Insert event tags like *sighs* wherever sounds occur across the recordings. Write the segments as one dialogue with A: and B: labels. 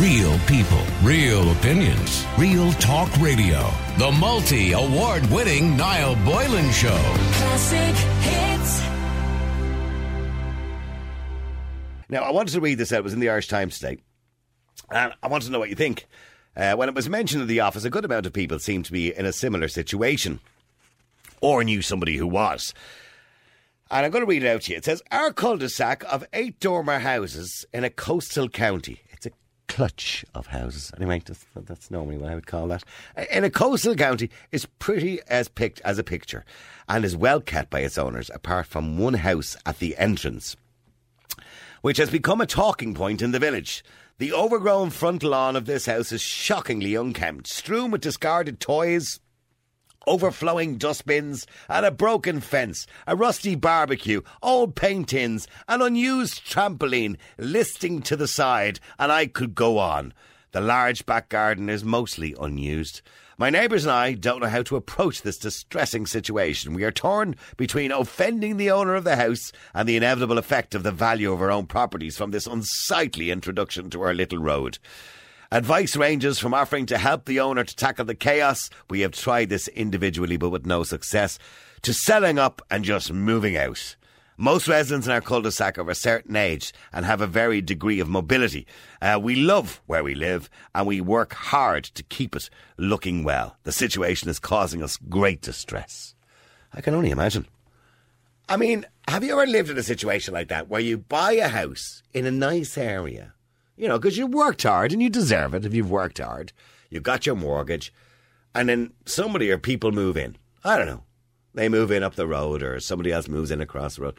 A: Real people, real opinions, real talk radio. The multi award winning Niall Boylan Show.
B: Classic hits.
C: Now, I wanted to read this out. It was in the Irish Times today. And I want to know what you think. Uh, when it was mentioned in the office, a good amount of people seemed to be in a similar situation or knew somebody who was. And I'm going to read it out to you. It says, Our cul-de-sac of eight dormer houses in a coastal county. It's clutch of houses. Anyway, that's, that's normally what I would call that. In a coastal county is pretty as picked as a picture and is well kept by its owners, apart from one house at the entrance which has become a talking point in the village. The overgrown front lawn of this house is shockingly unkempt, strewn with discarded toys, overflowing dustbins, and a broken fence, a rusty barbecue, old paint tins, an unused trampoline listing to the side, and I could go on. The large back garden is mostly unused. My neighbours and I don't know how to approach this distressing situation. We are torn between offending the owner of the house and the inevitable effect of the value of our own properties from this unsightly introduction to our little road. Advice ranges from offering to help the owner to tackle the chaos. We have tried this individually but with no success. To selling up and just moving out. Most residents in our cul-de-sac are of a certain age and have a varied degree of mobility. Uh, we love where we live and we work hard to keep it looking well. The situation is causing us great distress. I can only imagine. I mean, have you ever lived in a situation like that where you buy a house in a nice area? You know, because you worked hard and you deserve it if you've worked hard. You've got your mortgage, and then somebody or people move in. I don't know. They move in up the road, or somebody else moves in across the road,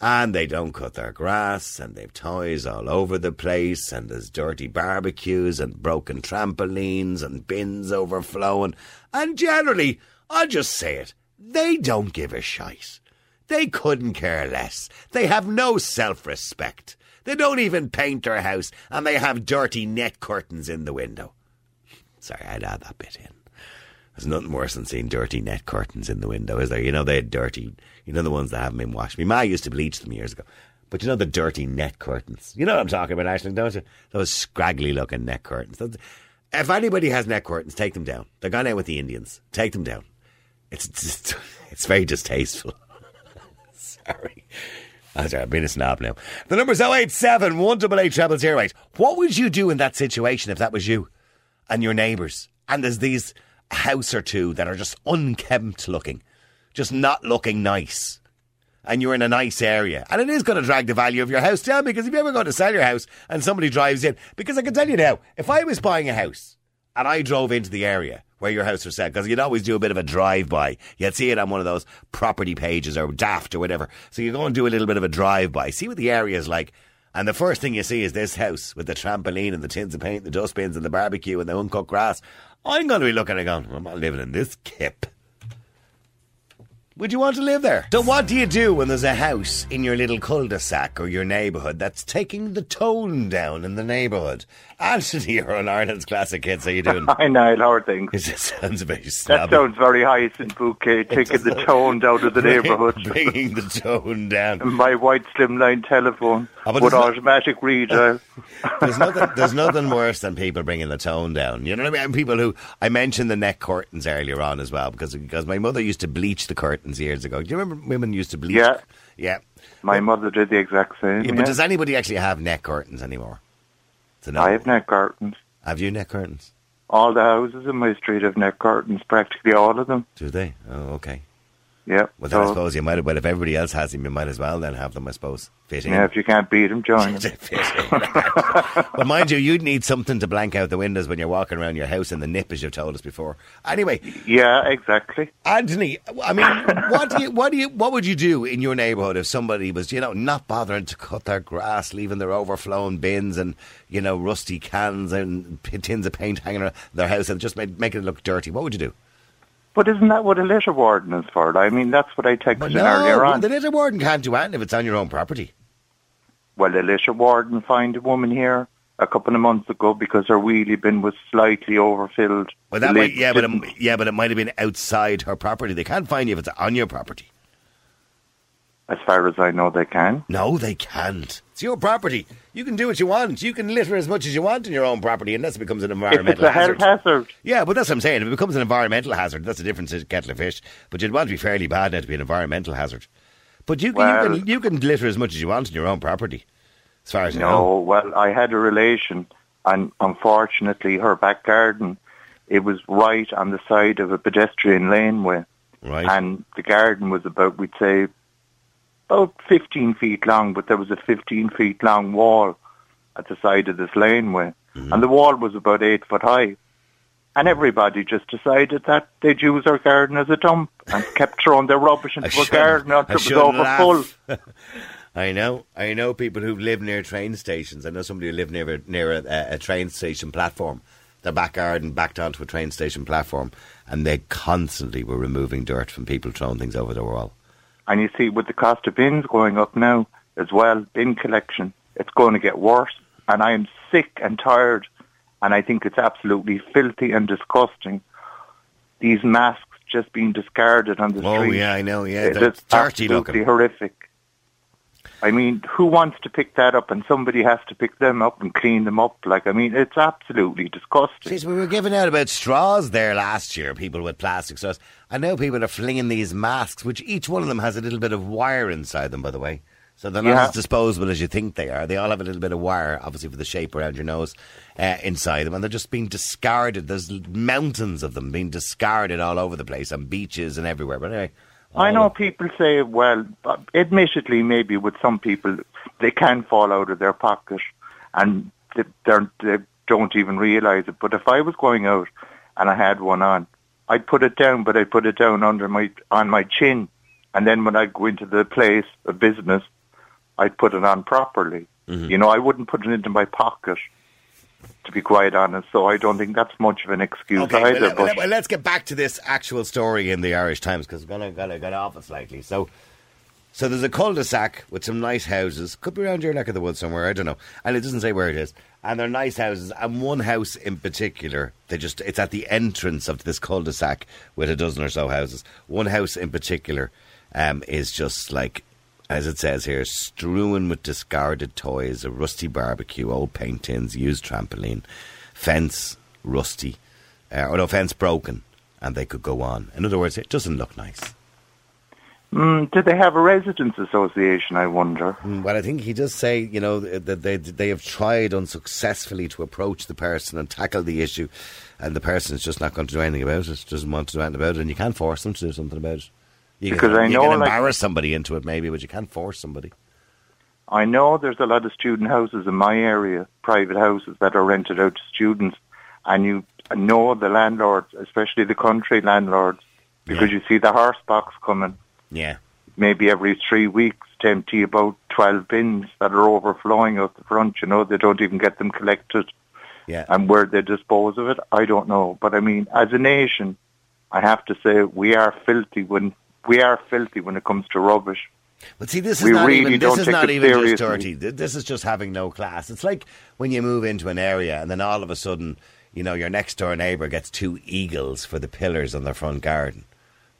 C: and they don't cut their grass, and they've toys all over the place, and there's dirty barbecues, and broken trampolines, and bins overflowing. And generally, I'll just say it, they don't give a shite. They couldn't care less. They have no self respect. They don't even paint their house, and they have dirty net curtains in the window. Sorry, I'd add that bit in. There's nothing worse than seeing dirty net curtains in the window, is there? You know, they're dirty, you know, the ones that haven't been washed. My ma used to bleach them years ago. But you know the dirty net curtains? You know what I'm talking about, Ashling, don't you? Those scraggly looking net curtains. Those- If anybody has net curtains, take them down. They're gone out with the Indians. Take them down. It's it's very distasteful. *laughs* Sorry. I'm sorry, I've been a snob now. The number's 087 188 0008. What would you do in that situation if that was you and your neighbours? And there's these house or two that are just unkempt looking, just not looking nice. And you're in a nice area. And it is going to drag the value of your house down because if you ever go to sell your house and somebody drives in, because I can tell you now, if I was buying a house and I drove into the area where your house was set, because you'd always do a bit of a drive by. You'd see it on one of those property pages or daft or whatever. So you go and do a little bit of a drive by, see what the area is like. And the first thing you see is this house with the trampoline and the tins of paint, the dustbins and the barbecue and the uncut grass. I'm going to be looking and going, I'm not living in this kip. Would you want to live there? So, what do you do when there's a house in your little cul de sac or your neighbourhood that's taking the tone down in the neighbourhood? Anthony, *laughs* you're on Ireland's Classic Hits. How you doing?
D: Hi, Niall. How are things? *laughs*
C: It sounds very
D: That
C: snobby.
D: sounds very Hyacinth Bouquet, taking the tone down of the *laughs* neighbourhood.
C: Bringing the tone down.
D: My white slimline telephone
C: but
D: with automatic read. uh, *laughs*
C: There's nothing, there's nothing worse than people bringing the tone down. You know what I mean? And people who, I mentioned the neck curtains earlier on as well because, because my mother used to bleach the curtains years ago. Do you remember women used to bleach?
D: Yeah.
C: Yeah.
D: my mother did the exact same.
C: Yeah,
D: yeah.
C: but does anybody actually have neck curtains anymore?
D: I have neck curtains.
C: Have you neck curtains?
D: All the houses in my street have neck curtains, practically all of them.
C: Do they? Oh, okay.
D: Yeah.
C: Well, then I suppose you might. Well, if everybody else has them, you might as well then have them. I suppose fit in.
D: yeah, if you can't beat them, join *laughs*
C: in. but mind you, you'd need something to blank out the windows when you're walking around your house in the nip, as you've told us before. Anyway,
D: Yeah, exactly.
C: Anthony, I mean, what do you, what do you, what would you do in your neighbourhood if somebody was, you know, not bothering to cut their grass, leaving their overflowing bins and you know rusty cans and tins of paint hanging around their house and just make, making it look dirty? What would you do?
D: But isn't that what a litter warden is for? I mean, that's what I texted
C: no,
D: earlier on.
C: the litter warden can't do anything if it's on your own property.
D: Well, a litter warden found a woman here a couple of months ago because her wheelie bin was slightly overfilled.
C: Well, that might, yeah, but it, yeah, but it might have been outside her property. They can't find you if it's on your property.
D: As far as I know, they can.
C: No, they can't. It's your property. You can do what you want. You can litter as much as you want in your own property unless it becomes an
D: If
C: environmental
D: it's a health
C: hazard.
D: hazard,
C: Yeah, but that's what I'm saying. If it becomes an environmental hazard, that's a different kettle of fish. But you'd want to be fairly bad now to be an environmental hazard. But you, can you, can, you can litter as much as you want in your own property, as far as I know.
D: no. Well, I had a relation, and unfortunately, her back garden, it was right on the side of a pedestrian laneway.
C: Right.
D: and the garden was about, we'd say, about 15 feet long, but there was a 15 feet long wall at the side of this laneway,
C: Mm-hmm.
D: and the wall was about eight foot high. And everybody just decided that they'd use our garden as a dump and *laughs* kept throwing their rubbish into our garden until it was over full. *laughs*
C: I know. I know people who live near train stations. I know somebody who lived near a, near a, a train station platform. Their back garden backed onto a train station platform, and they constantly were removing dirt from people throwing things over the wall.
D: And you see, with the cost of bins going up now as well, bin collection, it's going to get worse. And I am sick and tired, and I think it's absolutely filthy and disgusting. These masks just being discarded on the
C: Oh
D: street.
C: Oh yeah, I know. Yeah,
D: It
C: they're dirty
D: absolutely
C: looking.
D: horrific. I mean, who wants to pick that up? And somebody has to pick them up and clean them up. Like, I mean, it's absolutely disgusting.
C: Jeez, we were giving out about straws there last year, people with plastic straws. I know people are flinging these masks, which each one of them has a little bit of wire inside them, by the way. So they're not
D: Yeah.
C: as disposable as you think they are. They all have a little bit of wire, obviously for the shape around your nose, uh, inside them. And they're just being discarded. There's mountains of them being discarded all over the place, on beaches and everywhere. But anyway.
D: I know people say, well, admittedly, maybe with some people, they can fall out of their pocket and they, they don't even realise it. But if I was going out and I had one on, I'd put it down, but I'd put it down under my on my chin, and then when I go into the place of business, I'd put it on properly. Mm-hmm. You know, I wouldn't put it into my pocket. To be quite honest, so I don't think that's much of an excuse
C: Okay,
D: either.
C: well,
D: but
C: well, let's get back to this actual story in the Irish Times because we're going to get off it slightly. So, so there's a cul-de-sac with some nice houses. Could be around your neck of the woods somewhere. I don't know, and it doesn't say where it is. And they're nice houses, and one house in particular, they just it's at the entrance of this cul-de-sac with a dozen or so houses. One house in particular um, is just like as it says here, strewn with discarded toys, a rusty barbecue, old paint tins, used trampoline, fence rusty, uh, or no, fence broken, and they could go on. In other words, it doesn't look nice.
D: mm, do they have a residents association? I wonder.
C: Mm, Well, I think he does say, you know, that they they have tried unsuccessfully to approach the person and tackle the issue, and the person is just not going to do anything about it. Doesn't want to do anything about it, and you can't force them to do something about it. You
D: Because
C: can,
D: I
C: you
D: know,
C: can
D: like-
C: embarrass somebody into it, maybe, but you can't force somebody.
D: I know there's a lot of student houses in my area, private houses that are rented out to students, and you know the landlords, especially the country landlords, because
C: Yeah.
D: you see the horse box coming
C: Yeah.
D: maybe every three weeks to empty about 12 bins that are overflowing out the front. You know, they don't even get them collected.
C: Yeah.
D: And where they dispose of it, I don't know. But I mean, as a nation, I have to say we are filthy when we are filthy when it comes to rubbish.
C: But see, this is
D: We
C: not
D: really
C: even this is not even just
D: seriously.
C: dirty. This is just having no class. It's like when you move into an area and then all of a sudden, you know, your next door neighbour gets two eagles for the pillars on their front garden.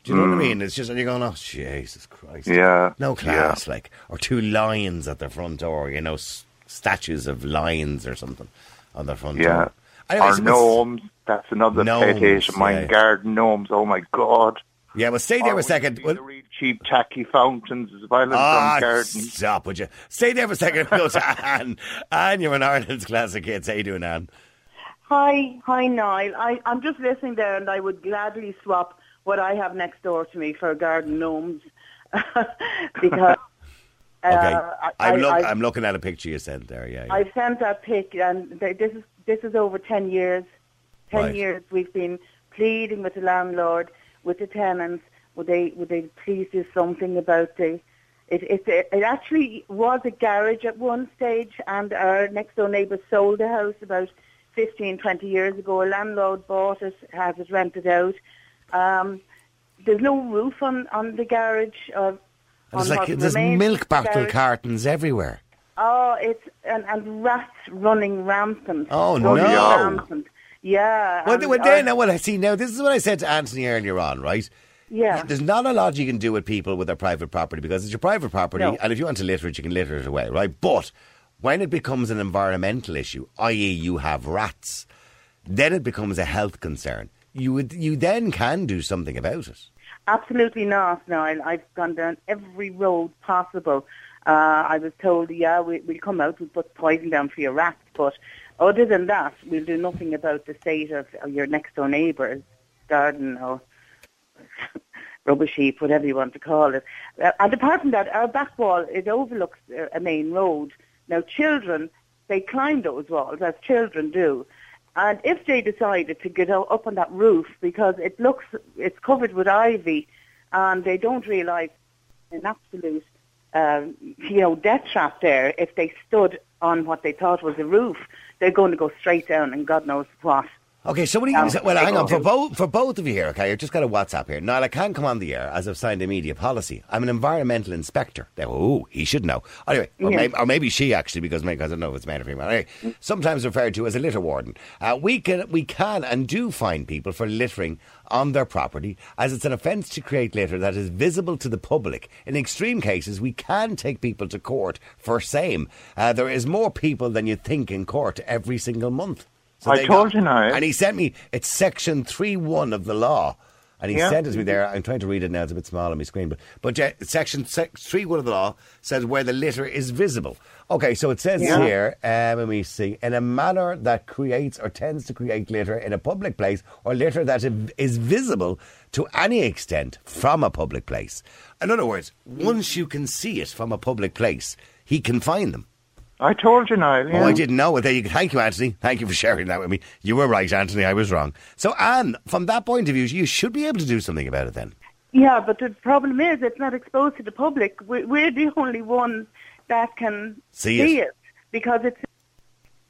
C: Do you know what I mean? It's just and you're going, oh Jesus Christ,
D: Mm. Yeah,
C: no class, like or two lions at their front door. You know, s- statues of lions or something on their front
D: Yeah.
C: door. Anyway,
D: Or gnomes. That's another pet hate of mine.
C: yeah.
D: Garden gnomes. Oh my god.
C: Yeah, well, stay there
D: Or
C: a second.
D: we
C: Well,
D: see the really cheap tacky fountains as well in
C: Ah,
D: some gardens.
C: stop, would you? Stay there for a second. *laughs* Go to Anne. Anne, you're an Ireland's classic hits. How you doing, Anne?
E: Hi, hi, Niall. I, I'm just listening there, and I would gladly swap what I have next door to me for garden gnomes *laughs* because. *laughs*
C: Okay,
E: uh, I,
C: I'm, look,
E: I,
C: I'm looking at a picture you sent there. Yeah, yeah.
E: I sent that pic, and this is this is over ten years. Ten
C: Right.
E: years we've been pleading with the landlord, with the tenants. Would they would they please do something about the? It it it actually was a garage at one stage, and our next door neighbour sold the house about 15, 20 years ago. A landlord bought it, has it rented out. Um, there's no roof on on the garage. Of,
C: And it's
E: on
C: like there's milk bottle
E: garage.
C: cartons everywhere.
E: Oh, it's and, and rats running rampant.
C: Oh, no.
E: rampant. Yeah.
C: Well,
E: and
C: well, then, now, well, I see now. This is what I said to Anthony earlier on, right?
E: Yeah.
C: there's not a lot you can do with people with their private property because it's your private property,
E: No.
C: and if you want to litter it, you can litter it away, right? But when it becomes an environmental issue, i.e., you have rats, then it becomes a health concern. You would, you then can do something about it.
E: Absolutely not, Niall. I've gone down every road possible. Uh, I was told, yeah, we, we'll come out, we'll put poison down for your rats, but other than that, we'll do nothing about the state of, of your next door neighbour's garden or *laughs* rubbish heap, whatever you want to call it. Uh, and apart from that, our back wall, it overlooks uh, a main road. Now, children, they climb those walls, as children do. And if they decided to get up on that roof because it looks, it's covered with ivy, and they don't realise an absolute, um, you know, death trap there. If they stood on what they thought was a roof, they're going to go straight down, and God knows what.
C: Okay, so what do you?
E: Um,
C: well, hang on for both for both of you here. Okay, I've just got a WhatsApp here. Now I can't come on the air as I've signed a media policy. I'm an environmental inspector. Oh, he should know. Anyway, or,
E: Yeah.
C: maybe, or maybe she actually, because maybe, I don't know if it's male or female. Anyway, sometimes referred to as a litter warden. Uh, we can we can and do fine people for littering on their property, as it's an offence to create litter that is visible to the public. In extreme cases, we can take people to court for same. Uh, there is more people than you think in court every single month.
D: I
C: they
D: told you now.
C: And he sent me, it's section 3 1 of the law. And he
D: Yeah.
C: sent it to me there. I'm trying to read it now. It's a bit small on my screen. But, but yeah, section 3 1 of the law says where the litter is visible. Okay, so it says
D: Yeah.
C: here, um, let me see, in a manner that creates or tends to create litter in a public place or litter that is visible to any extent from a public place. In other words, once you can see it from a public place, he can find them.
D: I told you now. Yeah.
C: Oh, I didn't know it. There you go. Thank you, Anthony. Thank you for sharing that with me. You were right, Anthony. I was wrong. So, Anne, from that point of view, you should be able to do something about it then.
E: Yeah, but the problem is it's not exposed to the public. We're, we're the only ones that can
C: See it.
E: because it's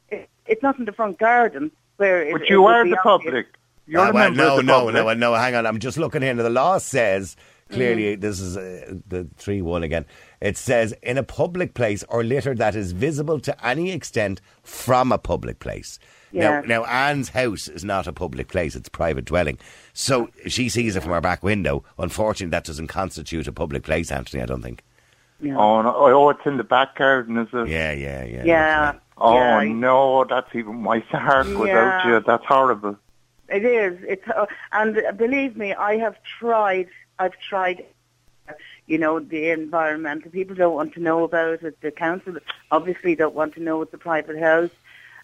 E: it, it's not in the front garden where. It,
D: But you
E: would
D: are the
E: obvious.
D: public. You're
C: oh,
D: a
C: well,
D: member
C: no,
D: of the
C: no,
D: public.
C: no, no. Hang on. I'm just looking here. Now, The law says clearly,
E: Mm.
C: this is uh, the 3 1 again. It says, in a public place or litter that is visible to any extent from a public place.
E: Yeah.
C: Now, now, Anne's house is not a public place, it's a private dwelling. So she sees it from her back window. Unfortunately, that doesn't constitute a public place, Anthony, I don't think.
E: Yeah.
D: Oh, no. oh, it's in the back garden, is it?
C: Yeah, yeah, yeah.
E: yeah.
D: Oh,
E: yeah.
D: no, that's even, my heart goes out
E: Yeah.
D: you. That's horrible.
E: It is. It's uh, and believe me, I have tried. I've tried. You know, the environmental people don't want to know about it. The council obviously don't want to know it's a private house.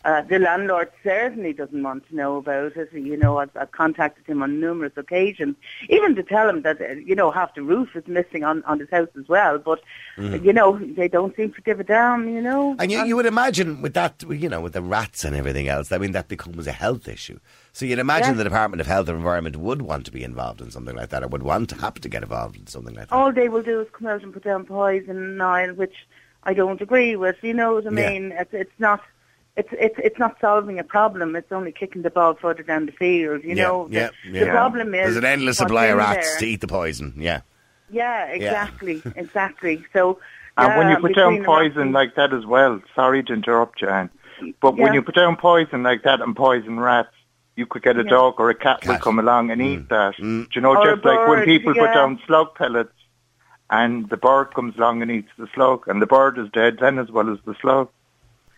E: Uh, the landlord certainly doesn't want to know about it. You know, I've, I've contacted him on numerous occasions, even to tell him that uh, you know half the roof is missing on on his house as well. But you know, they don't seem to give a damn. You know.
C: And you, you would imagine with that, you know, with the rats and everything else, I mean, that becomes a health issue. So you'd imagine
E: Yeah.
C: the Department of Health and Environment would want to be involved in something like that, or would want to have to get involved in something like that.
E: all they will do is come out and put down poison, and Niall, which I don't agree with. You know what I
C: Yeah.
E: mean? It's it's not. It's, it's it's not solving a problem. It's only kicking the ball further down the field. You
C: yeah,
E: know,
C: yeah,
E: the,
C: yeah.
E: the problem is
C: There's an endless supply of rats
E: there.
C: to eat the poison. Yeah.
E: Yeah, exactly, exactly. So,
D: And when you put down
E: between rats
D: poison like that as well, sorry to interrupt you, Anne, but
E: Yeah.
D: when you put down poison like that and poison rats, you could get a
E: Yeah.
D: dog or a cat, will
C: Cat.
D: come along and eat that.
C: Mm.
D: Do you know,
E: Or
D: just like when people
E: yeah.
D: put down slug pellets and the bird comes along and eats the slug, and the bird is dead then as well as the slug.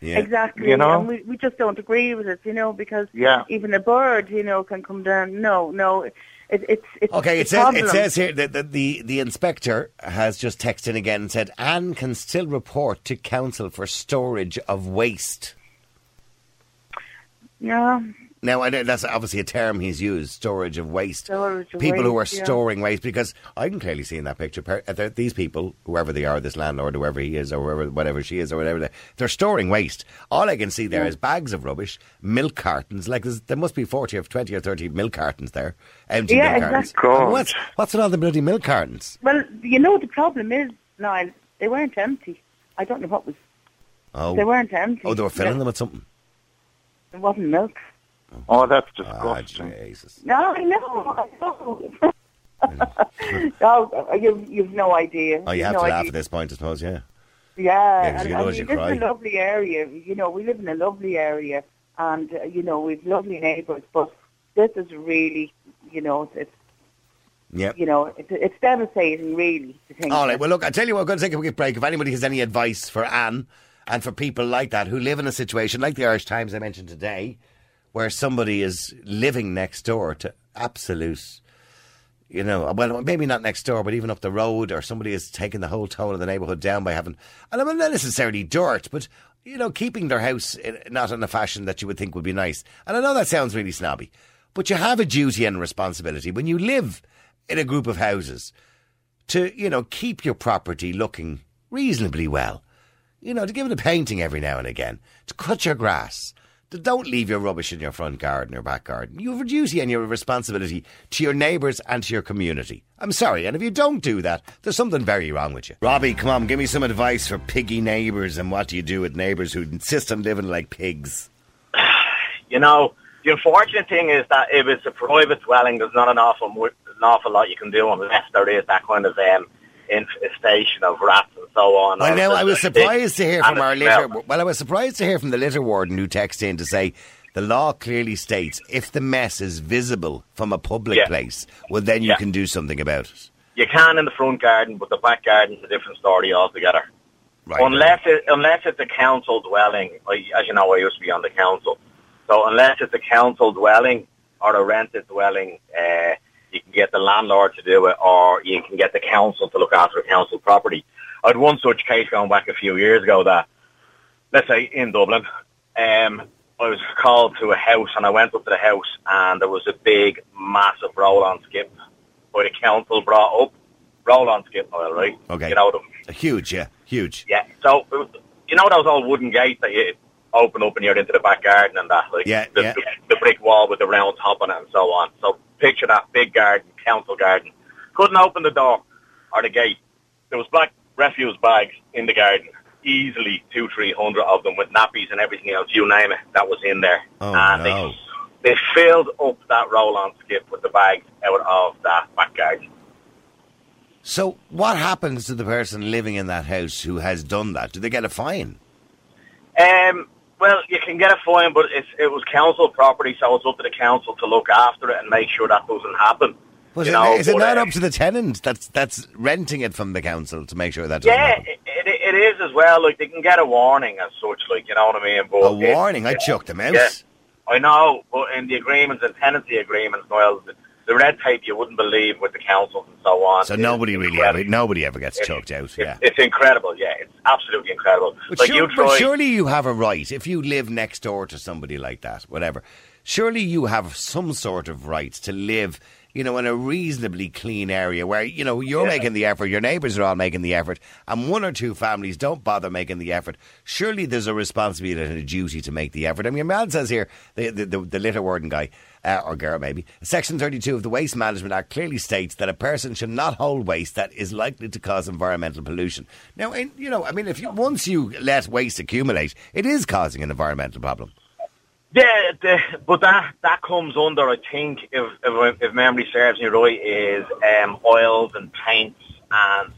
C: Yeah.
E: Exactly,
D: You know?
E: and we we just don't agree with it, you know, because
D: Yeah.
E: even a bird, you know, can come down. No, no, it, it's it's
C: Okay,
E: a
C: it says, it says here that the, the, the inspector has just texted in again and said Anne can still report to council for storage of waste.
E: yeah.
C: Now, I know that's obviously a term he's used, storage of waste.
E: Storage of
C: people who are
E: yeah.
C: storing waste, because I can clearly see in that picture, per- uh, they're- these people, whoever they are, this landlord, whoever he is, or whoever, whatever she is, or whatever, they, they're storing waste. All I can see there is bags of rubbish, milk cartons, like there must be 40 or 20 or 30 milk cartons there, empty
E: Yeah,
C: milk cartons.
E: exactly.
C: And What's, what's with all the bloody milk cartons?
E: Well, you know, the problem is, Niall, they weren't empty. I don't know what was.
C: Oh,
E: They weren't empty.
C: oh they were filling
E: No,
C: them with something.
E: It wasn't milk.
D: Oh, that's
C: Ah,
D: disgusting.
C: Jesus.
E: No, I know. I know. *laughs* no, you've, you've no idea.
C: Oh, you
E: You've no
C: to laugh
E: idea.
C: at this point, I suppose, yeah.
E: Yeah,
C: Yeah,
E: and
C: you know you
E: this
C: cry.
E: is a lovely area. You know, we live in a lovely area, and uh, you know we've lovely neighbours. But this is really, you know, it's
C: Yep.
E: You know, it's, it's devastating, really, to think.
C: All right. Well, look, I tell you what, I'm going to take a quick break. If anybody has any advice for Anne and for people like that who live in a situation like the Irish Times I mentioned today, where somebody is living next door to absolute, you know, well, maybe not next door, but even up the road, or somebody is taking the whole tone of the neighbourhood down by having, and I mean, not necessarily dirt, but, you know, keeping their house in, not in a fashion that you would think would be nice. And I know that sounds really snobby, but you have a duty and responsibility when you live in a group of houses to, you know, keep your property looking reasonably well. You know, to give it a painting every now and again, to cut your grass, don't leave your rubbish in your front garden or back garden. You have a duty and you have a responsibility to your neighbours and to your community. I'm sorry, and if you don't do that, there's something very wrong with you. Robbie, come on, give me some advice for piggy neighbours and what do you do with neighbours who insist on living like pigs? *sighs*
F: you know, the unfortunate thing is that if it's a private dwelling, there's not an awful an awful lot you can do unless there is that kind of um, infestation of rats and so on.
C: Well, now I was surprised to hear from our litter. Well, I was surprised to hear from the litter warden who texted in to say the law clearly states if the mess is visible from a public
F: Yeah.
C: place, well, then you
F: Yeah.
C: can do something about it.
F: You can in the front garden, but the back garden's a different story altogether.
C: Right.
F: Unless it, unless it's a council dwelling, I, as you know, I used to be on the council. So unless it's a council dwelling or a rented dwelling, uh, you can get the landlord to do it, or you can get the council to look after the council property. I had one such case going back a few years ago that, let's say in Dublin, um, I was called to a house, and I went up to the house, and there was a big, massive roll-on skip by the council brought up. Roll-on skip oil, right?
C: Okay.
F: Get You know them.
C: Huge, yeah, huge.
F: Yeah. So was, you know those old wooden gates that you open open yard into the back garden and that, like
C: Yeah,
F: the,
C: yeah.
F: the, the brick wall with the round top on it and so on. So picture that big garden, council garden. Couldn't open the door or the gate. There was black refuse bags in the garden, easily two, three hundred of them with nappies and everything else, you name it, that was in there.
C: Oh,
F: and
C: no.
F: they they filled up that roll-on skip with the bags out of that back garden.
C: So, what happens to the person living in that house who has done that? Do they get a fine?
F: Um, well, you can get a fine, but it's, it was council property, so it's up to the council to look after it and make sure that doesn't happen.
C: Was
F: You
C: it,
F: know,
C: is it not
F: uh,
C: up to the tenant that's that's renting it from the council to make sure that doesn't
F: Yeah, it, it, it is as well. Like they can get a warning as such, like you know what I mean. But
C: A warning? I chucked them out.
F: Yeah, I know, but in the agreements and tenancy agreements, well, the, red tape you wouldn't believe with the councils and so on.
C: So nobody really
F: incredible.
C: ever, nobody ever gets
F: It-
C: chucked out.
F: It's,
C: Yeah.
F: it's incredible. Yeah, it's absolutely incredible.
C: But,
F: like
C: sure-
F: you
C: but surely you have a right if you live next door to somebody like that, whatever. Surely you have some sort of right to live, you know, in a reasonably clean area where you know you're
F: Yeah.
C: making the effort, your neighbours are all making the effort, and one or two families don't bother making the effort. Surely there's a responsibility and a duty to make the effort. I mean, man says here the the, the, the litter warden guy. Uh, or girl, maybe. Section 32 of the Waste Management Act clearly states that a person should not hold waste that is likely to cause environmental pollution. Now, in, you know, I mean, if you once you let waste accumulate, it is causing an environmental problem.
F: Yeah, the, but that that comes under, I think, if if, if memory serves me right, is um, oils and paints and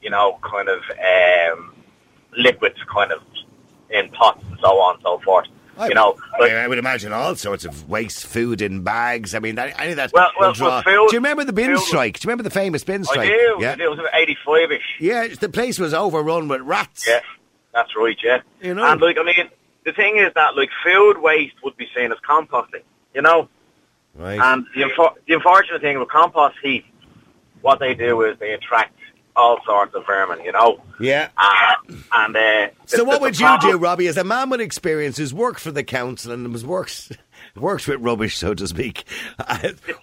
F: you know, kind of um, liquids, kind of in pots and so on and so forth. you know,
C: I,
F: like,
C: I would imagine all sorts of waste food in bags. I mean, any any of that.
F: Well- well, well, food-
C: do you remember the bin
F: food-
C: strike? Do you remember the famous bin strike?
F: I do.
C: Yeah,
F: It was about eighty-five-ish.
C: yeah. The place was overrun with rats.
F: Yeah, that's right. Yeah,
C: You know.
F: and like I mean, the thing is that like food waste would be seen as composting. You know,
C: Right.
F: And the, unfor- the unfortunate thing with compost heap, what they do is they attract all sorts of vermin, you know.
C: yeah.
F: Uh, and uh,
C: So
F: the-
C: what
F: the
C: would you do, Robbie, as a man with experience who's worked for the council and was works works with rubbish, so to speak? *laughs*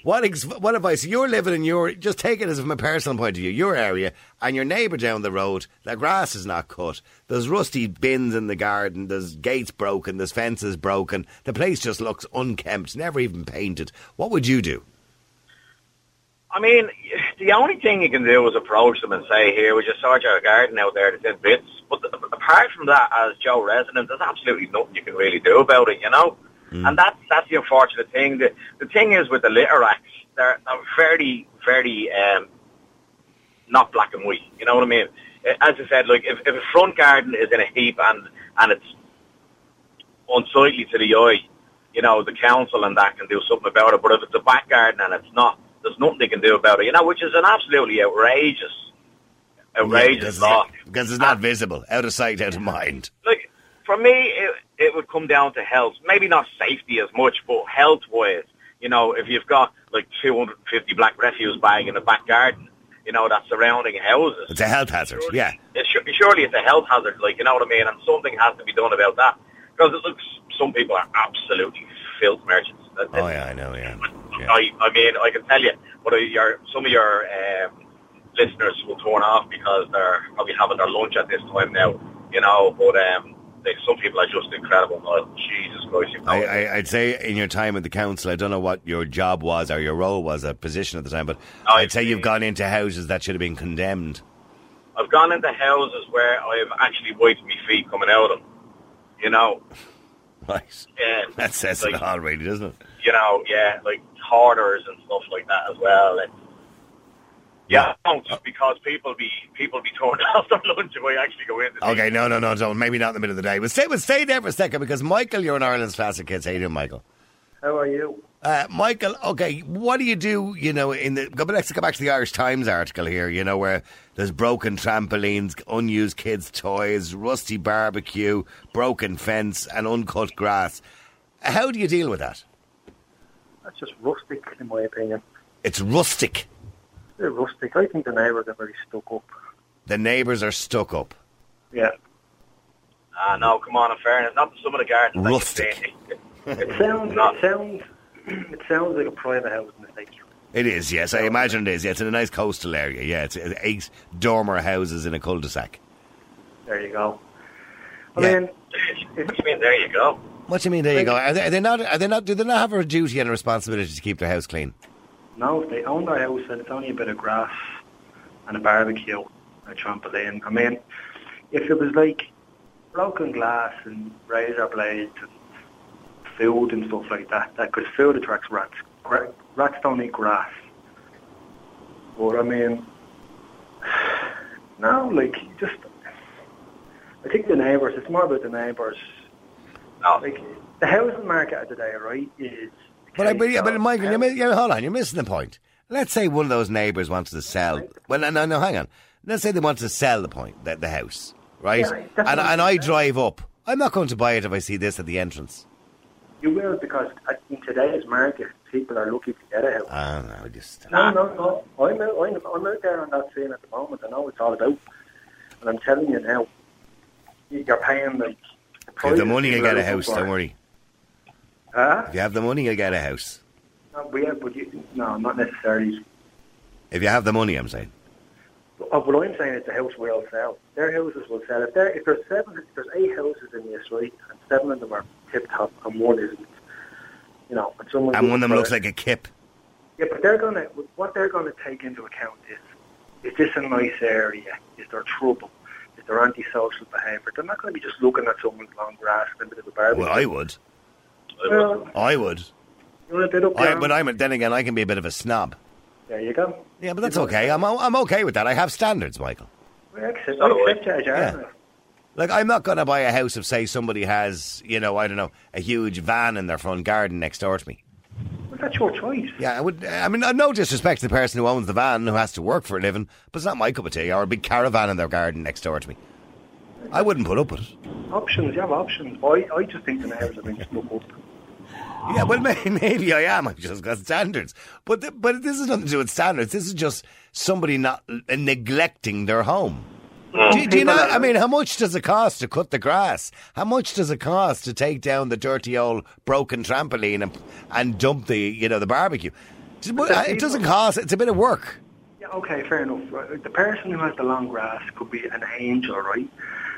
C: What ex- what advice? You're living in your just take it as from a personal point of view, your area, and your neighbour down the road. The grass is not cut. There's rusty bins in the garden. There's gates broken. There's fences broken. The place just looks unkempt, never even painted. What would you do?
F: I mean, the only thing you can do is approach them and say, "Here, we just sort your garden out there that's in bits." But apart from that, as Joe resident, there's absolutely nothing you can really do about it, you know. And that's that's the unfortunate thing. The the thing is with the litter acts, they're, they're very very um, not black and white. You know what I mean? As I said, like if, if a front garden is in a heap and and it's unsightly to the eye, you know, the council and that can do something about it. But if it's a back garden and it's not, there's nothing they can do about it. You know, which is an absolutely outrageous, outrageous
C: because,
F: law.
C: because it's not visible, out of sight, out of mind.
F: Like for me, it, it would come down to health. Maybe not safety as much, but health wise. You know, if you've got like 250 black refuse bag in the back garden, you know, that's surrounding houses.
C: It's a health hazard.
F: Surely-
C: Yeah,
F: It's, surely it's a health hazard, like, you know what I mean? And something has to be done about that. Because it looks, some people are absolutely filth merchants.
C: Oh yeah, I know. Yeah. yeah.
F: I, I mean, I can tell you, but your, some of your um, listeners will turn off because they're probably having their lunch at this time now, you know, but um, some people are just incredible. Oh, Jesus Christ, you know.
C: I, I, I'd say in your time at the council, I don't know what your job was or your role was, a position at the time, but
F: I
C: I'd say you've gone into houses that should have been condemned.
F: I've gone into houses where I've actually wiped my feet coming out of them, you know. *laughs*
C: Right.
F: Yeah,
C: That says
F: like,
C: it all, really, doesn't it?
F: you know, yeah, like hoarders and stuff like that as well. And yeah, don't because people be people be turned off their lunch if I actually go in. to
C: Okay, no, no, no, don't. Maybe not in the middle of the day. But stay, but stay there for a second because Michael, you're an Ireland's Classic Hits. How you doing, Michael?
G: How are you?
C: Uh, Michael, okay, what do you do, you know, in the, go, let's go back to the Irish Times article here, you know, where there's broken trampolines, unused kids' toys, rusty barbecue, broken fence, and uncut grass. How do you deal with that?
G: That's just rustic, in my opinion.
C: It's rustic.
G: They're rustic. I think the neighbours are very stuck up.
C: The neighbours are stuck up.
G: Yeah.
F: Ah, no, come on, in fairness, not some of the gardens. that you've
C: Rustic.
F: seen. *laughs*
G: It sounds.
F: Not-
G: It sounds. It sounds like a private housing estate.
C: It is, yes. I imagine it is. Yeah, it's in a nice coastal area. Yeah, it's uh, eight dormer houses in a cul-de-sac.
G: There you go. I
C: Yeah.
G: mean,
F: What do you mean? There you go.
C: What do you mean? There you go. Are they, are they not? Are they not? Do they not have a duty and a responsibility to keep their house clean?
G: No, if they own their house and it's only a bit of grass and a barbecue, a trampoline. I mean, if it was like broken glass and razor blades and food and stuff like that, that because food attracts rats. Rats don't eat grass. But I mean, *sighs* no, like just. I think the neighbours. It's more about the neighbours.
F: No.
G: Like the housing market of today, right, is.
C: But I, but, yeah, but Michael, you're, hold on, you're missing the point. Let's say one of those neighbours wants to sell. Well, no, no, hang on. Let's say they want to sell the point, the, the house, right?
G: Yeah,
C: and and I drive up. I'm not going to buy it if I see this at the entrance.
G: You will because in today's market, people are looking to get a house.
C: Ah, no, just.
G: No, no, no. I'm out, I'm, I'm out there on that scene at the moment. I know what it's all about. And I'm telling you now, you- you're paying. The,
C: the
G: prices
C: money, you'll get a house. Don't worry.
G: Huh?
C: If you have the money, you'll get a house.
G: No, we have, but you, no, not necessarily.
C: If you have the money, I'm saying.
G: Uh, what I'm saying is the house will sell. Their houses will sell. If, there, if there's seven, if there's eight houses in this, right, and seven of them are tip top and one isn't, you know, and someone
C: And one of them looks
G: for-
C: like a kip.
G: Yeah, but they're gonna. What they're gonna take into account is: is this a nice area? Is there trouble? Is there antisocial behaviour? They're not going to be just looking at someone's long grass and a bit of a barbecue.
C: Well, I would.
G: Well,
C: I would.
G: you're a bit up
C: I,
G: there.
C: but I'm. Then again, I can be a bit of a snob.
G: there you go.
C: Yeah, but that's okay. I'm. I'm okay with that. I have standards, Michael.
G: I accept,
F: So
G: I
F: I.
G: accept you are
C: Yeah.
G: now.
C: Like, I'm not going to buy a house if, say, somebody has, you know, I don't know, a huge van in their front garden next door to me.
G: Well, that's your choice.
C: Yeah, I would. I mean, uh, no disrespect to the person who owns the van who has to work for a living, but it's not my cup of tea. Or a big caravan in their garden next door to me. I wouldn't put up with it.
G: Options, you have options. I, I just think the neighbours have been stuck up.
C: Yeah, well, may- *laughs* maybe I am. I've just got standards. But th- but this is nothing to do with standards. This is just somebody not uh, neglecting their home. Do, do you know?
G: Are-
C: I mean, how much does it cost to cut the grass? How much does it cost to take down the dirty old broken trampoline and and dump the you know the barbecue? It it doesn't cost. It's a bit of work.
G: Yeah, okay, fair enough. The person who has the long grass could be an angel, right?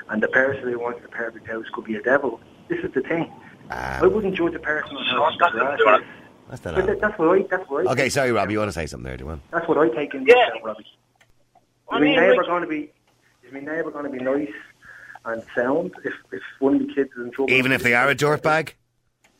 G: And the person who wants the perfect house could be a devil. This is the thing.
C: Ah.
G: I wouldn't judge a person on how
F: That's
G: the
F: nothing
G: grass
F: to do with
G: is.
C: That's the
G: that, that's what I. That's what I.
C: Okay, sorry, Robbie. You want to say something there? Do you want?
G: That's what I take into
F: Yeah.
G: account, Robbie.
F: I
G: Is
F: mean,
G: my neighbour
F: like-
G: going to be? Is my neighbour going to be nice and sound if if one of the kids is in trouble?
C: Even if they are a dirtbag?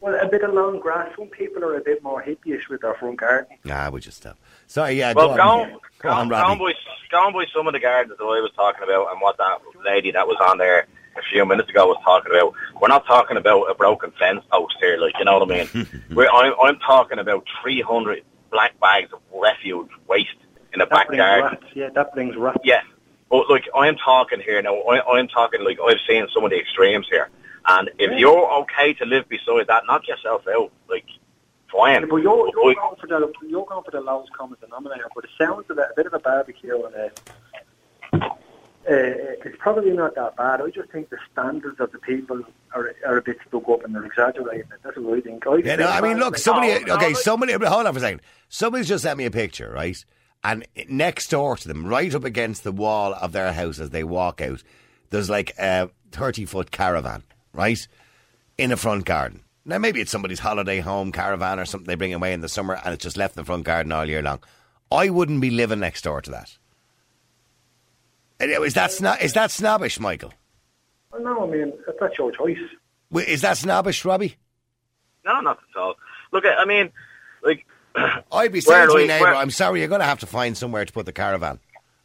G: Well, a bit of long grass. Some people are a bit more hippyish with their front garden.
C: Nah, we just stop. Sorry, yeah.
F: Well,
C: go
F: go
C: on.
F: on,
C: Go
F: go
C: on,
F: on,
C: Robbie.
F: by, go on by some of the gardens that I was talking about and what that lady that was on there a few minutes ago was talking about. We're not talking about a broken fence post here, like, you know what I mean? *laughs* We're, I'm, I'm talking about 300 black bags of refuse waste in the
G: That
F: backyard.
G: rats. Yeah, that brings rats.
F: Yeah, but like I'm talking here now. I, I'm talking like I've seen some of the extremes here, and if you're okay to live beside that, knock yourself out. Like, fine.
G: Yeah, but you're, you're going for the you're going for the lowest common denominator. But it sounds a, bit- a bit of a barbecue and a, uh, Uh, it's probably not that bad. I just think the standards of the people are are a bit stuck up and they're exaggerating it. That's what I think. I
C: Yeah, no, I mean, look, somebody.
F: no,
C: okay, somebody. Hold on for a second. Somebody's just sent me a picture, right? And next door to them, right up against the wall of their house as they walk out, there's like a thirty foot caravan, right, in a front garden. Now maybe it's somebody's holiday home caravan or something they bring away in the summer, and it's just left in the front garden all year long. I wouldn't be living next door to that. And Is that sno- is that snobbish, Michael?
G: Well, no, I mean that's your choice.
C: Wi- Is that snobbish, Robbie?
F: no, not at all. Look, I mean, like, *clears throat*
C: I'd be
F: Where
C: saying to
F: do
C: my neighbour, I'm sorry, you're going to have to find somewhere to put the caravan.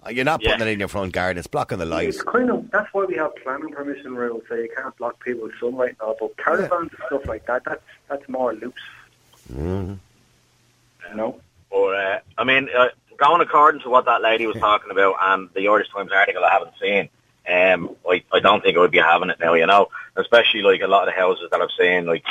C: Uh, You're not putting
F: Yeah.
C: it in your front garden. It's blocking the light.
G: It's kind of that's why we have planning permission rules, so you can't block people's sunlight and all. But caravans and stuff like that, that's that's more loose.
C: Mm-hmm.
G: You know.
F: Or, uh, I mean, uh, going according to what that lady was talking about and the Irish Times article I haven't seen, um, I, I don't think I would be having it now, you know, especially like a lot of the houses that I've seen, like,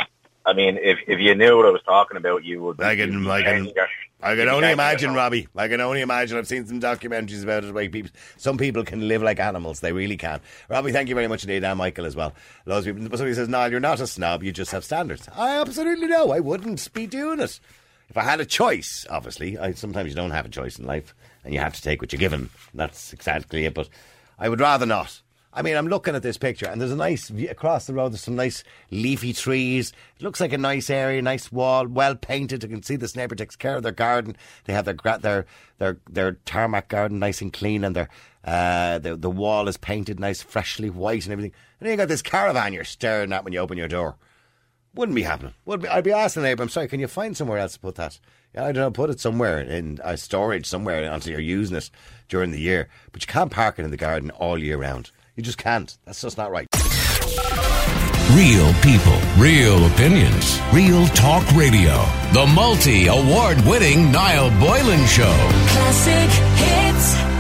F: I mean, if if you knew what I was talking about, you would.
C: I can- I can-
F: your-
C: I can only imagine, Robbie. I can only imagine. I've seen some documentaries about it. Where people, some people can live like animals. They really can. Robbie, thank you very much indeed, and Michael as well. Loads of people. Somebody says, "No, you're not a snob. You just have standards." I absolutely know. I wouldn't be doing it if I had a choice. Obviously, I, sometimes you don't have a choice in life, and you have to take what you're given. That's exactly it. But I would rather not. I mean, I'm looking at this picture, and there's a nice view across the road. There's some nice leafy trees. It looks like a nice area, nice wall, well painted. You can see this neighbour takes care of their garden. They have their their their their tarmac garden nice and clean, and their uh, the the wall is painted nice, freshly white, and everything. And then you got this caravan you're staring at when you open your door. Wouldn't be happening. Would be, I'd be asking Abe, I'm sorry, can you find somewhere else to put that? Yeah, I don't know, put it somewhere in uh, storage somewhere until you're using it during the year. But you can't park it in the garden all year round. You just can't. That's just not right.
A: Real people, real opinions, real talk radio. The multi award winning Niall Boylan Show.
B: Classic hits.